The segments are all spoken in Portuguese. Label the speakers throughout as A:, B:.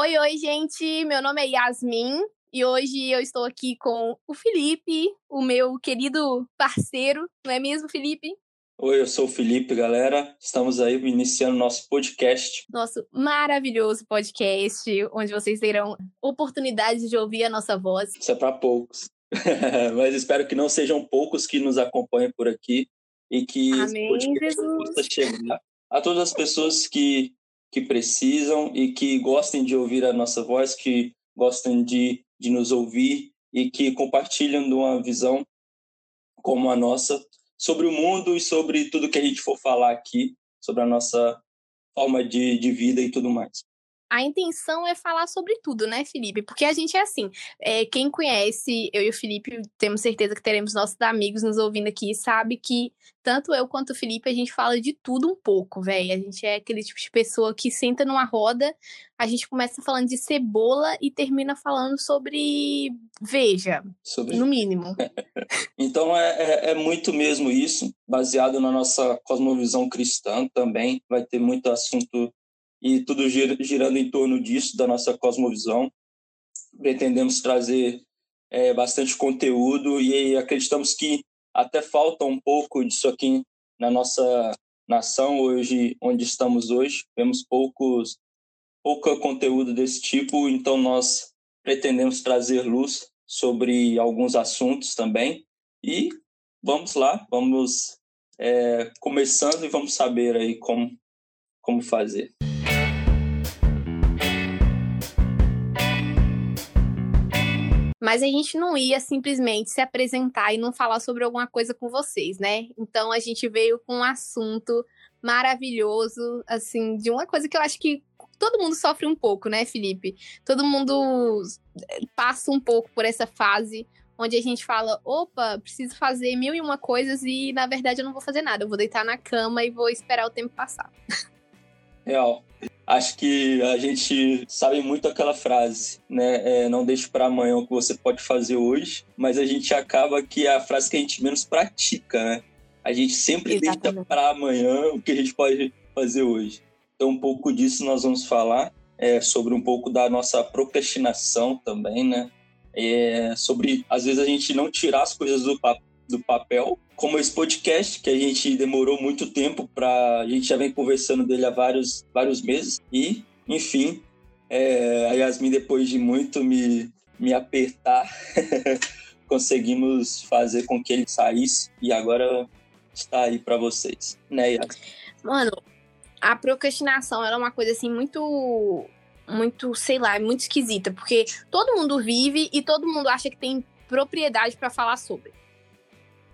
A: Oi, oi, gente. Meu nome é Yasmin e hoje eu estou aqui com o Felipe, o meu querido parceiro, não é mesmo, Felipe?
B: Oi, eu sou o Felipe, galera. Estamos aí iniciando nosso podcast.
A: Nosso maravilhoso podcast, onde vocês terão oportunidade de ouvir a nossa voz.
B: Isso é para poucos. Mas espero que não sejam poucos que nos acompanhem por aqui e que
A: Amém,
B: esse podcast
A: Jesus.
B: possa chegar a todas as pessoas que que precisam e que gostem de ouvir a nossa voz, que gostem de, de nos ouvir e que compartilham de uma visão como a nossa sobre o mundo e sobre tudo que a gente for falar aqui, sobre a nossa forma de, de vida e tudo mais
A: a intenção é falar sobre tudo, né, Felipe? Porque a gente é assim. É, quem conhece, eu e o Felipe, temos certeza que teremos nossos amigos nos ouvindo aqui, sabe que tanto eu quanto o Felipe, a gente fala de tudo um pouco, velho. A gente é aquele tipo de pessoa que senta numa roda, a gente começa falando de cebola e termina falando sobre veja, sobre... no mínimo.
B: então é, é, é muito mesmo isso, baseado na nossa cosmovisão cristã também. Vai ter muito assunto e tudo girando em torno disso, da nossa cosmovisão. Pretendemos trazer é, bastante conteúdo e acreditamos que até falta um pouco disso aqui na nossa nação hoje, onde estamos hoje. Vemos poucos, pouco conteúdo desse tipo, então nós pretendemos trazer luz sobre alguns assuntos também. E vamos lá, vamos é, começando e vamos saber aí como, como fazer.
A: Mas a gente não ia simplesmente se apresentar e não falar sobre alguma coisa com vocês, né? Então a gente veio com um assunto maravilhoso, assim, de uma coisa que eu acho que todo mundo sofre um pouco, né, Felipe? Todo mundo eh, passa um pouco por essa fase onde a gente fala, opa, preciso fazer mil e uma coisas e na verdade eu não vou fazer nada, eu vou deitar na cama e vou esperar o tempo passar.
B: Real. Acho que a gente sabe muito aquela frase, né? É, não deixe para amanhã o que você pode fazer hoje, mas a gente acaba que é a frase que a gente menos pratica, né? A gente sempre Exatamente. deixa para amanhã o que a gente pode fazer hoje. Então, um pouco disso nós vamos falar, é, sobre um pouco da nossa procrastinação também, né? É, sobre, às vezes, a gente não tirar as coisas do, do papel, como esse podcast, que a gente demorou muito tempo para. A gente já vem conversando dele há vários, vários meses. E, enfim, é, a Yasmin, depois de muito me, me apertar, conseguimos fazer com que ele saísse. E agora está aí para vocês, né, Yasmin?
A: Mano, a procrastinação era é uma coisa assim muito. Muito, sei lá, muito esquisita, porque todo mundo vive e todo mundo acha que tem propriedade para falar sobre.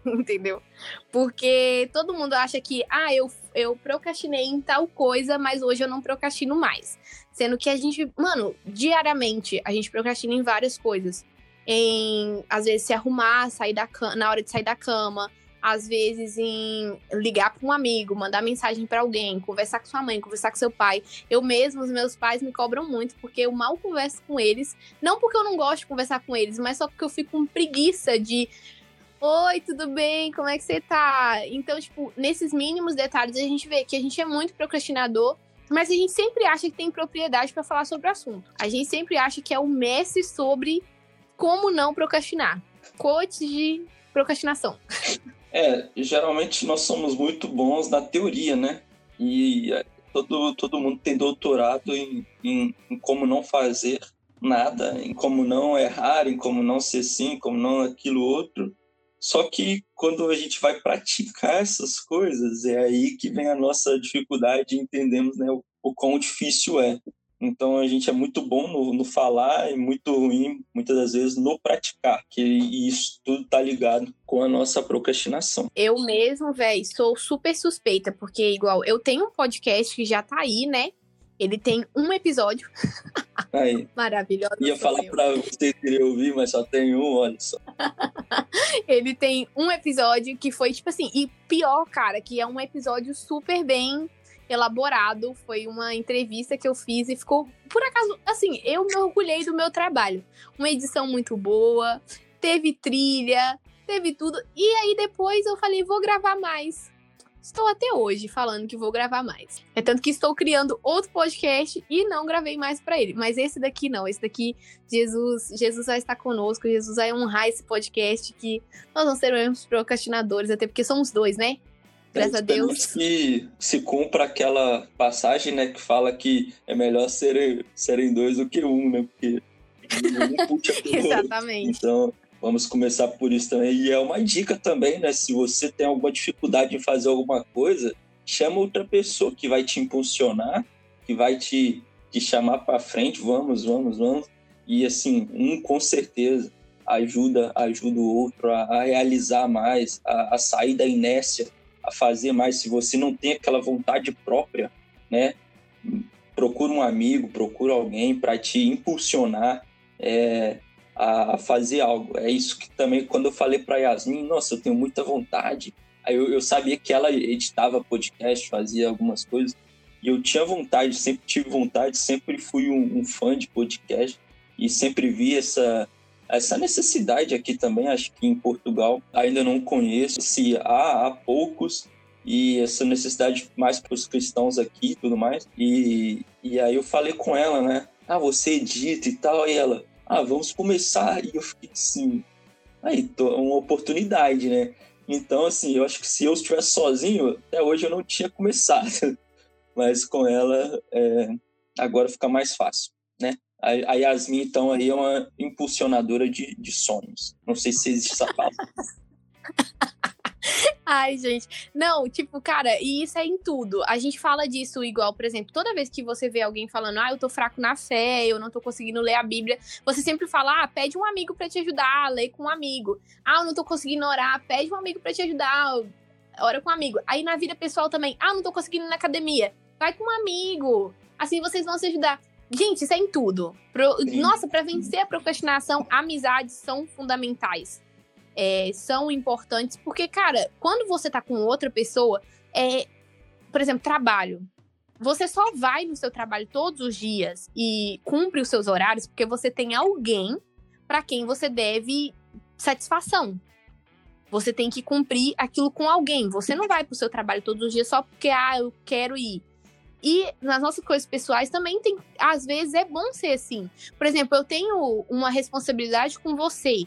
A: entendeu? Porque todo mundo acha que, ah, eu, eu procrastinei em tal coisa, mas hoje eu não procrastino mais. Sendo que a gente, mano, diariamente a gente procrastina em várias coisas. Em, às vezes, se arrumar, sair da na hora de sair da cama, às vezes em ligar para um amigo, mandar mensagem para alguém, conversar com sua mãe, conversar com seu pai. Eu mesmo, os meus pais me cobram muito porque eu mal converso com eles, não porque eu não gosto de conversar com eles, mas só porque eu fico com preguiça de Oi, tudo bem? Como é que você tá? Então, tipo, nesses mínimos detalhes a gente vê que a gente é muito procrastinador, mas a gente sempre acha que tem propriedade para falar sobre o assunto. A gente sempre acha que é o mestre sobre como não procrastinar. Coach de procrastinação.
B: É, geralmente nós somos muito bons na teoria, né? E é, todo, todo mundo tem doutorado em, em, em como não fazer nada, em como não errar, em como não ser sim, como não aquilo outro. Só que quando a gente vai praticar essas coisas, é aí que vem a nossa dificuldade e entendemos né, o, o quão difícil é. Então a gente é muito bom no, no, falar e muito ruim, muitas das vezes, no praticar, que isso tudo tá ligado com a nossa procrastinação.
A: Eu mesmo, velho, sou super suspeita, porque igual eu tenho um podcast que já tá aí, né? Ele tem um episódio.
B: Aí.
A: Maravilhoso.
B: Ia falar eu. pra você querer ouvir, mas só tem um, olha só.
A: ele tem um episódio que foi, tipo assim, e pior, cara, que é um episódio super bem elaborado. Foi uma entrevista que eu fiz e ficou, por acaso, assim, eu me orgulhei do meu trabalho. Uma edição muito boa, teve trilha, teve tudo. E aí depois eu falei, vou gravar mais. Estou até hoje falando que vou gravar mais. É tanto que estou criando outro podcast e não gravei mais para ele. Mas esse daqui não, esse daqui Jesus, Jesus vai estar conosco, Jesus vai honrar esse podcast que nós não seremos procrastinadores, até porque somos dois, né? Graças a Deus.
B: que se cumpra aquela passagem, né, que fala que é melhor serem, serem dois do que um, né? Porque
A: um Exatamente.
B: Então, Vamos começar por isso também. E é uma dica também, né? Se você tem alguma dificuldade em fazer alguma coisa, chama outra pessoa que vai te impulsionar, que vai te, te chamar para frente. Vamos, vamos, vamos. E assim, um com certeza ajuda, ajuda o outro a, a realizar mais, a, a, sair da inércia, a fazer mais. Se você não tem aquela vontade própria, né? Procura um amigo, procura alguém para te impulsionar. É, a fazer algo. É isso que também, quando eu falei para Yasmin, nossa, eu tenho muita vontade. Aí eu, eu, sabia que ela editava podcast, fazia algumas coisas, e eu tinha vontade, sempre tive vontade, sempre fui um, um fã de podcast, e sempre vi essa, essa necessidade aqui também, acho que em Portugal ainda não conheço, se há, há poucos, e essa necessidade mais para os cristãos aqui e tudo mais. E, e aí eu falei com ela, né? Ah, você edita e tal, e ela, ah, vamos começar. E eu fiquei assim, aí, uma oportunidade, né? Então, assim, eu acho que se eu estivesse sozinho, até hoje eu não tinha começado. Mas com ela, é, agora fica mais fácil, né? A, Yasmin, então, aí é uma impulsionadora de, de sonhos. Não sei se existe essa palavra.
A: Ai, gente. Não, tipo, cara, e isso é em tudo. A gente fala disso igual, por exemplo, toda vez que você vê alguém falando, ah, eu tô fraco na fé, eu não tô conseguindo ler a Bíblia, você sempre fala, ah, pede um amigo para te ajudar, lê com um amigo. Ah, eu não tô conseguindo orar, pede um amigo para te ajudar, ora com um amigo. Aí na vida pessoal também, ah, não tô conseguindo ir na academia, vai com um amigo. Assim vocês vão se ajudar. Gente, isso é em tudo. Pro... Nossa, para vencer a procrastinação, amizades são fundamentais é, são importantes, porque, cara, quando você tá com outra pessoa, é, por exemplo, trabalho. Você só vai no seu trabalho todos os dias e cumpre os seus horários porque você tem alguém para quem você deve satisfação. Você tem que cumprir aquilo com alguém. Você não vai pro seu trabalho todos os dias só porque, ah, eu quero ir. E nas nossas coisas pessoais também tem, às vezes é bom ser assim. Por exemplo, eu tenho uma responsabilidade com você.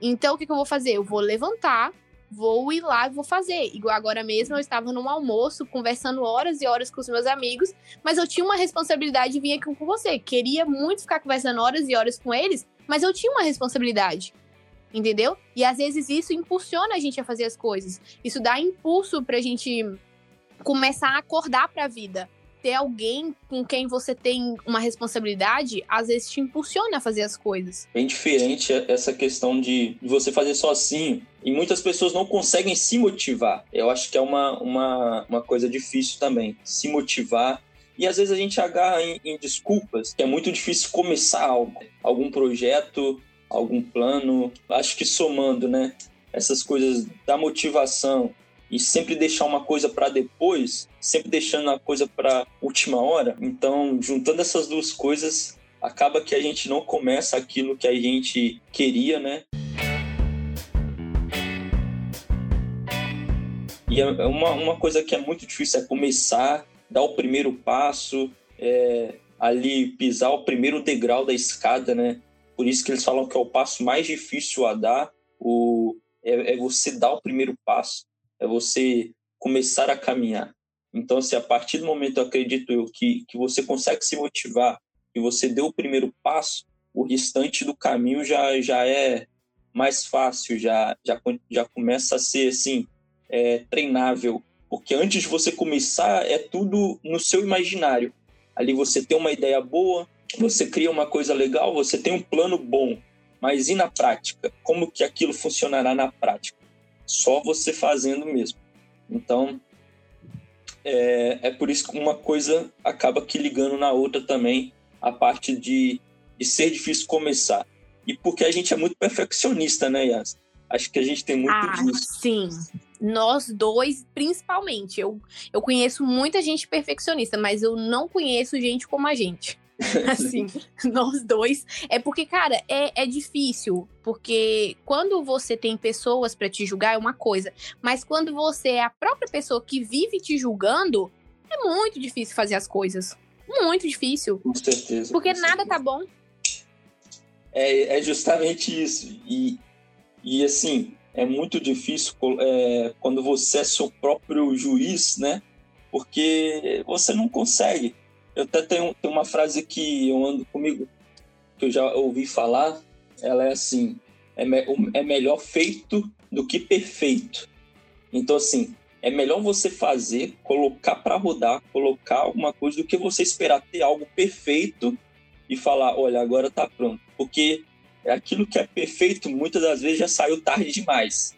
A: Então, o que, que eu vou fazer? Eu vou levantar, vou ir lá e vou fazer. Igual agora mesmo, eu estava num almoço, conversando horas e horas com os meus amigos, mas eu tinha uma responsabilidade de vir aqui com você. Queria muito ficar conversando horas e horas com eles, mas eu tinha uma responsabilidade. Entendeu? E às vezes isso impulsiona a gente a fazer as coisas. Isso dá impulso pra gente começar a acordar pra vida ter alguém com quem você tem uma responsabilidade, às vezes te impulsiona a fazer as coisas.
B: Bem diferente essa questão de você fazer sozinho. E muitas pessoas não conseguem se motivar. Eu acho que é uma, uma, uma coisa difícil também. Se motivar e às vezes a gente agarra em, em, desculpas, que é muito difícil começar algo, algum projeto, algum plano. Acho que somando, né? Essas coisas da motivação, e sempre deixar uma coisa para depois, sempre deixando a coisa para última hora. Então, juntando essas duas coisas, acaba que a gente não começa aquilo que a gente queria, né? E é, é uma, uma coisa que é muito difícil é começar, dar o primeiro passo, é, ali pisar o primeiro degrau da escada, né? Por isso que eles falam que é o passo mais difícil a dar, o, é, é você dar o primeiro passo é você começar a caminhar. Então, se a partir do momento, acredito eu, que, que você consegue se motivar e você deu o primeiro passo, o restante do caminho já, já é mais fácil, já, já, já começa a ser assim, é, treinável. Porque antes de você começar, é tudo no seu imaginário. Ali você tem uma ideia boa, você cria uma coisa legal, você tem um plano bom. Mas e na prática? Como que aquilo funcionará na prática? Só você fazendo mesmo. Então, é, é por isso que uma coisa acaba que ligando na outra também, a parte de, de ser difícil começar. E porque a gente é muito perfeccionista, né, Yas? Acho que a gente tem muito
A: ah,
B: disso.
A: Sim, nós dois, principalmente. Eu, eu conheço muita gente perfeccionista, mas eu não conheço gente como a gente. assim, nós dois. É porque, cara, é, é difícil. Porque quando você tem pessoas para te julgar é uma coisa. Mas quando você é a própria pessoa que vive te julgando, é muito difícil fazer as coisas. Muito difícil.
B: Com certeza.
A: Porque
B: com
A: nada
B: certeza.
A: tá bom.
B: É, é justamente isso. E, e assim, é muito difícil é, quando você é seu próprio juiz, né? Porque você não consegue. Eu até tenho, tenho uma frase que eu ando comigo, que eu já ouvi falar, ela é assim, é, me, é melhor feito do que perfeito. Então, assim, é melhor você fazer, colocar para rodar, colocar alguma coisa, do que você esperar ter algo perfeito e falar, olha, agora tá pronto. Porque aquilo que é perfeito, muitas das vezes já saiu tarde demais.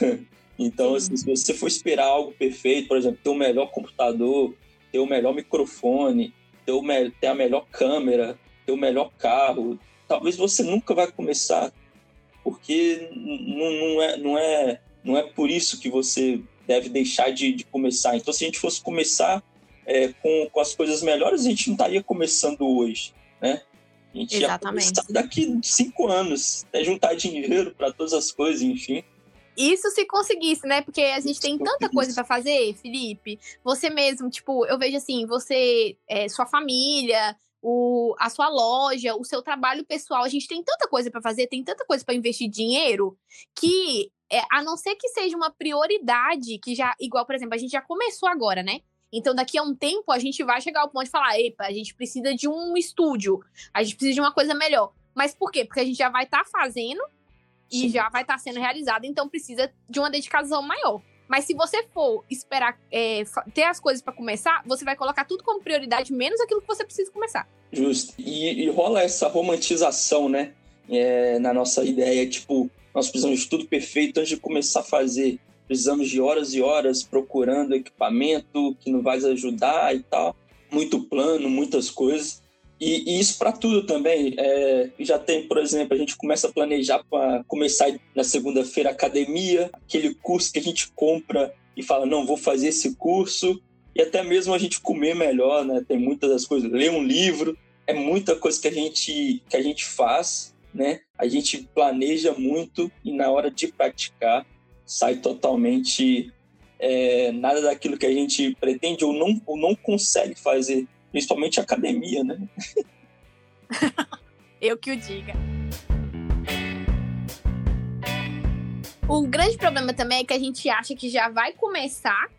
B: então, assim, se você for esperar algo perfeito, por exemplo, ter o melhor computador, ter o melhor microfone, ter, o me ter a melhor câmera, ter o melhor carro, talvez você nunca vai começar, porque não, é, não, é, não é por isso que você deve deixar de, de começar. Então, se a gente fosse começar é, com, com as coisas melhores, a gente não estaria começando hoje, né? A gente
A: Exatamente.
B: ia começar daqui cinco anos, né? juntar dinheiro para todas as coisas, enfim.
A: Isso se conseguisse, né? Porque a gente tem tanta coisa para fazer, Felipe. Você mesmo, tipo, eu vejo assim, você, é, sua família, o, a sua loja, o seu trabalho pessoal, a gente tem tanta coisa para fazer, tem tanta coisa para investir dinheiro, que é, a não ser que seja uma prioridade, que já, igual, por exemplo, a gente já começou agora, né? Então, daqui a um tempo, a gente vai chegar ao ponto de falar: epa, a gente precisa de um estúdio, a gente precisa de uma coisa melhor. Mas por quê? Porque a gente já vai estar tá fazendo e já vai estar tá sendo realizado, então precisa de uma dedicação maior. Mas se você for esperar é, ter as coisas para começar, você vai colocar tudo como prioridade, menos aquilo que você precisa começar.
B: Justo. E, e rola essa romantização, né? É, na nossa ideia, tipo, nós precisamos de tudo perfeito antes de começar a fazer. Precisamos de horas e horas procurando equipamento que nos vai ajudar e tal. Muito plano, muitas coisas. E, isso para tudo também. É, já tem, por exemplo, a gente começa a planejar para começar na segunda-feira academia, aquele curso que a gente compra e fala, não, vou fazer esse curso. E até mesmo a gente comer melhor, né? Tem muitas das coisas. Ler um livro, é muita coisa que a gente, que a gente faz, né? A gente planeja muito e na hora de praticar sai totalmente é, nada daquilo que a gente pretende ou não, ou não consegue fazer principalmente academia, né?
A: Eu que o diga. O grande problema também é que a gente acha que já vai começar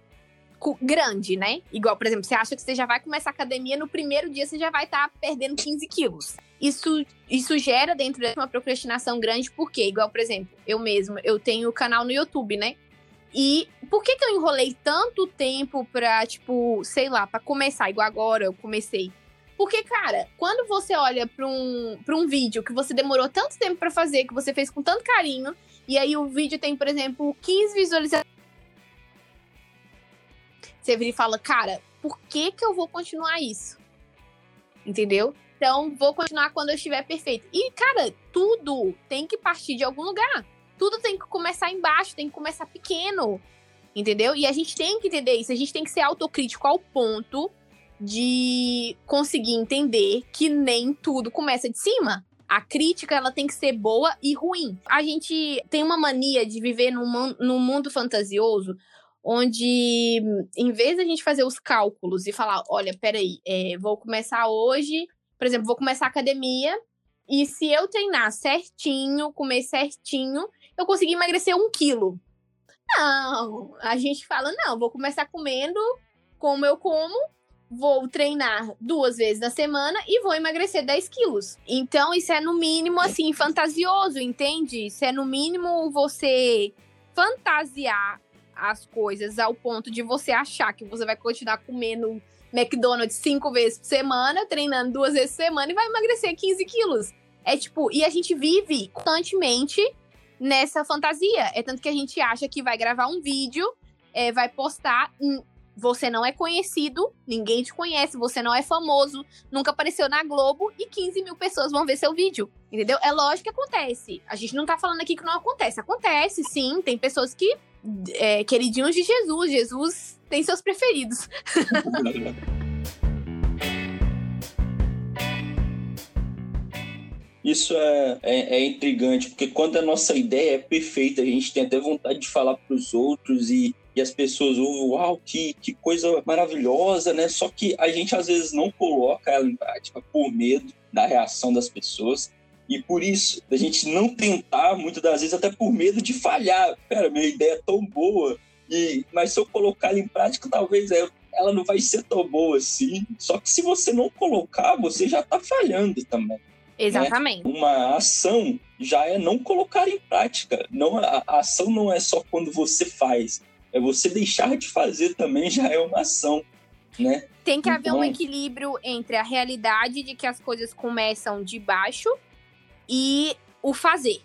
A: grande, né? Igual, por exemplo, você acha que você já vai começar academia, no primeiro dia você já vai estar tá perdendo 15 quilos. Isso, isso gera dentro de uma procrastinação grande, porque, igual, por exemplo, eu mesmo, eu tenho canal no YouTube, né? E por que que eu enrolei tanto tempo pra, tipo, sei lá, pra começar, igual agora eu comecei? Porque, cara, quando você olha pra um, pra um vídeo que você demorou tanto tempo para fazer, que você fez com tanto carinho, e aí o vídeo tem, por exemplo, 15 visualizações. Você vira e fala, cara, por que que eu vou continuar isso? Entendeu? Então, vou continuar quando eu estiver perfeito. E, cara, tudo tem que partir de algum lugar tudo tem que começar embaixo, tem que começar pequeno. Entendeu? E a gente tem que entender isso, a gente tem que ser autocrítico ao ponto de conseguir entender que nem tudo começa de cima. A crítica ela tem que ser boa e ruim. A gente tem uma mania de viver num, num mundo fantasioso onde, em vez da gente fazer os cálculos e falar, olha, peraí, é, vou começar hoje, por exemplo, vou começar a academia, e se eu treinar certinho, comer certinho, eu consegui emagrecer um quilo. Não, a gente fala, não, vou começar comendo como eu como, vou treinar duas vezes na semana e vou emagrecer 10 quilos. Então, isso é no mínimo, assim, fantasioso, entende? Isso é no mínimo você fantasiar as coisas ao ponto de você achar que você vai continuar comendo McDonald's cinco vezes por semana, treinando duas vezes por semana e vai emagrecer 15 quilos. É tipo, e a gente vive constantemente nessa fantasia. É tanto que a gente acha que vai gravar um vídeo, é, vai postar. Você não é conhecido, ninguém te conhece, você não é famoso, nunca apareceu na Globo e 15 mil pessoas vão ver seu vídeo. Entendeu? É lógico que acontece. A gente não tá falando aqui que não acontece. Acontece, sim. Tem pessoas que. É, queridinhos de Jesus. Jesus tem seus preferidos.
B: isso é, é, é, intrigante, porque quando a nossa ideia é perfeita, a gente tem até vontade de falar para os outros e, e as pessoas ouvem, uau, que, que coisa maravilhosa, né? Só que a gente às vezes não coloca ela em prática por medo da reação das pessoas. E por isso, a gente não tentar, muitas das vezes, até por medo de falhar. Pera, minha ideia é tão boa, e, mas se eu colocar ela em prática, talvez é, ela não vai ser tão boa assim. Só que se você não colocar, você já está falhando também.
A: Né? Exatamente.
B: Né? Uma ação já é não colocar em prática. Não, a, a ação não é só quando você faz, é você deixar de fazer também já é uma ação, né?
A: Tem que haver um então equilíbrio entre a realidade de que as coisas começam de baixo e o fazer.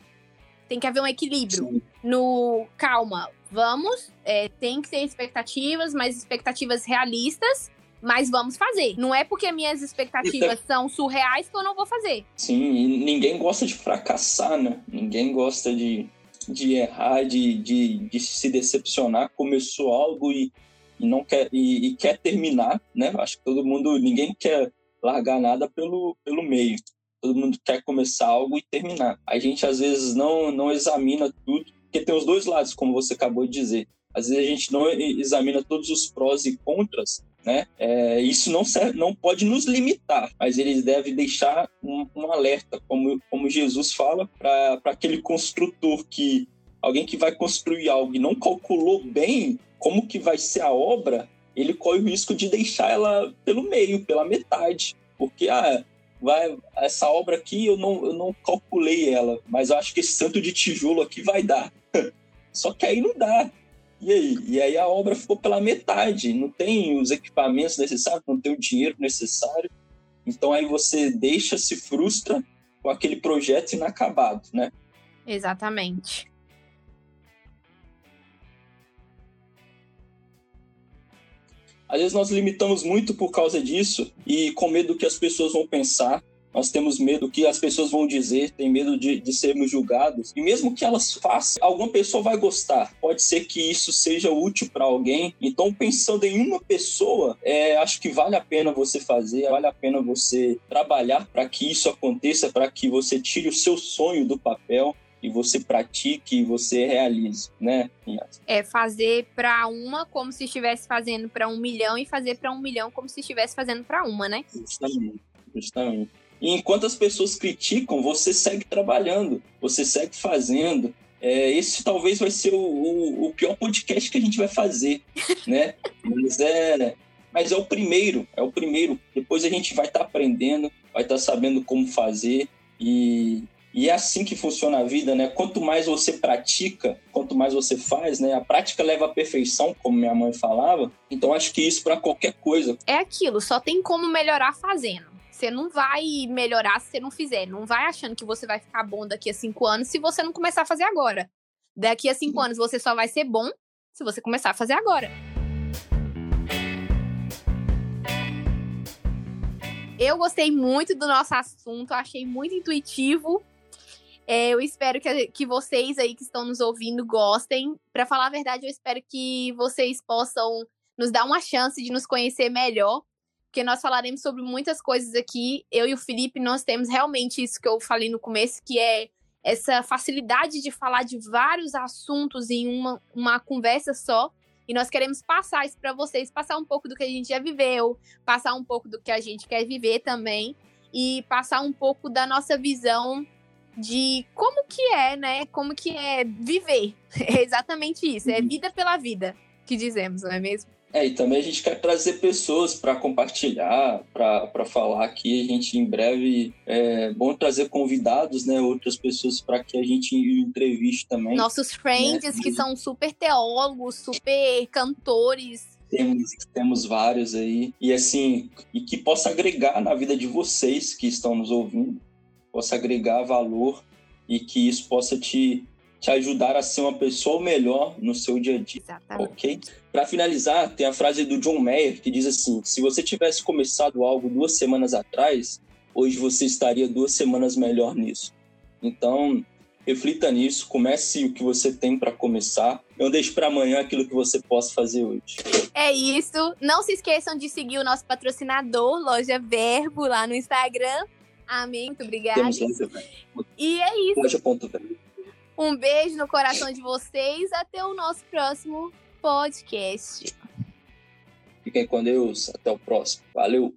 A: Tem que haver um equilíbrio Sim. no calma, vamos, é, tem que ter expectativas, mas expectativas realistas mas vamos fazer. Não é porque minhas expectativas são surreais que eu não vou fazer.
B: Sim, e ninguém gosta de fracassar, né? Ninguém gosta de, de errar, de, de, de se decepcionar. Começou algo e, e não quer e, e, quer terminar, né? Acho que todo mundo, ninguém quer largar nada pelo, pelo meio. Todo mundo quer começar algo e terminar. A gente às vezes não não examina tudo, porque tem os dois lados, como você acabou de dizer. Às vezes a gente não examina todos os prós e contras né? É, isso não, serve, não pode nos limitar, mas ele deve deixar um, um alerta, como, como Jesus fala, para aquele construtor que alguém que vai construir algo e não calculou bem como que vai ser a obra, ele corre o risco de deixar ela pelo meio, pela metade, porque ah, vai essa obra aqui eu não, eu não calculei ela, mas eu acho que esse tanto de tijolo aqui vai dar. Só que aí não dá. E aí? E aí a obra ficou pela metade, não tem os equipamentos necessários, não tem o dinheiro necessário. Então aí você deixa, se frustra com aquele projeto inacabado, né?
A: Exatamente.
B: Às vezes nós limitamos muito por causa disso e com medo do que as pessoas vão pensar nós temos medo que as pessoas vão dizer, tem medo de, de sermos julgados. E mesmo que elas façam, alguma pessoa vai gostar. Pode ser que isso seja útil para alguém. Então, pensando em uma pessoa, é, acho que vale a pena você fazer, vale a pena você trabalhar para que isso aconteça, para que você tire o seu sonho do papel e você pratique e você realize, né?
A: É fazer para uma como se estivesse fazendo para um milhão e fazer para um milhão como se estivesse fazendo para uma, né?
B: Justamente, justamente. E enquanto as pessoas criticam, você segue trabalhando, você segue fazendo. É, esse talvez vai ser o, o, o, pior podcast que a gente vai fazer, né? Mas é, mas é o primeiro, é o primeiro. Depois a gente vai estar tá aprendendo, vai estar tá sabendo como fazer e, e é assim que funciona a vida, né? Quanto mais você pratica, quanto mais você faz, né? A prática leva à perfeição, como minha mãe falava. Então acho que isso para qualquer coisa.
A: É aquilo, só tem como melhorar fazendo. Você não vai melhorar se você não fizer. Não vai achando que você vai ficar bom daqui a cinco anos se você não começar a fazer agora. Daqui a cinco anos você só vai ser bom se você começar a fazer agora. Eu gostei muito do nosso assunto, achei muito intuitivo. É, eu espero que, que vocês aí que estão nos ouvindo gostem. Para falar a verdade, eu espero que vocês possam nos dar uma chance de nos conhecer melhor porque nós falaremos sobre muitas coisas aqui. Eu e o Felipe, nós temos realmente isso que eu falei no começo, que é essa facilidade de falar de vários assuntos em uma, uma conversa só. E nós queremos passar isso para vocês, passar um pouco do que a gente já viveu, passar um pouco do que a gente quer viver também e passar um pouco da nossa visão de como que é, né? Como que é viver. É exatamente isso, é uhum. vida pela vida que dizemos, não é mesmo?
B: É, e também a gente quer trazer pessoas para compartilhar, para falar aqui. A gente em breve é bom trazer convidados, né? Outras pessoas para que a gente entreviste também.
A: Nossos friends né? que são super teólogos, super cantores.
B: Temos, temos vários aí. E assim, e que possa agregar na vida de vocês que estão nos ouvindo, possa agregar valor e que isso possa te te ajudar a ser uma pessoa melhor no seu dia a dia. Exatamente. Ok? Para finalizar, tem a frase do John Mayer que diz assim: se você tivesse começado algo duas semanas atrás, hoje você estaria duas semanas melhor nisso. Então, reflita nisso, comece o que você tem para começar. Não deixe para amanhã aquilo que você possa fazer hoje.
A: É isso. Não se esqueçam de seguir o nosso patrocinador, Loja Verbo, lá no Instagram Amém, muito obrigada. Temos E é isso. Um beijo no coração de vocês. Até o nosso próximo podcast.
B: Fiquem com Deus. Até o próximo. Valeu.